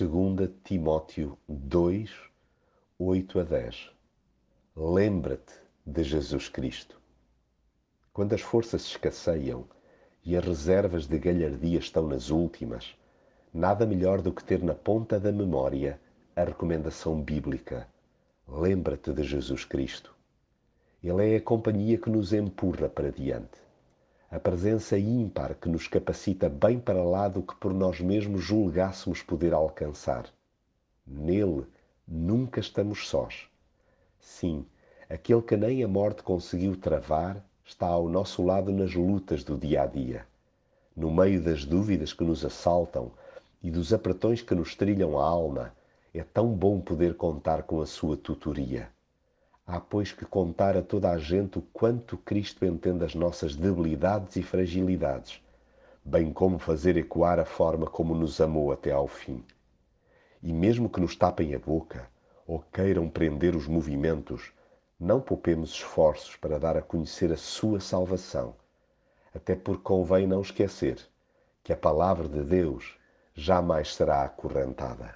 2 Timóteo 2, 8 a 10. Lembra-te de Jesus Cristo. Quando as forças escasseiam e as reservas de galhardia estão nas últimas, nada melhor do que ter na ponta da memória a recomendação bíblica: lembra-te de Jesus Cristo. Ele é a companhia que nos empurra para diante, a presença ímpar que nos capacita bem para lá do que por nós mesmos julgássemos poder alcançar. Nele nunca estamos sós. Sim, aquele que nem a morte conseguiu travar está ao nosso lado nas lutas do dia a dia. No meio das dúvidas que nos assaltam e dos apertões que nos trilham a alma, é tão bom poder contar com a sua tutoria. Há, pois, que contar a toda a gente o quanto Cristo entende as nossas debilidades e fragilidades, bem como fazer ecoar a forma como nos amou até ao fim. E mesmo que nos tapem a boca ou queiram prender os movimentos, não poupemos esforços para dar a conhecer a sua salvação, até porque convém não esquecer que a palavra de Deus jamais será acorrentada.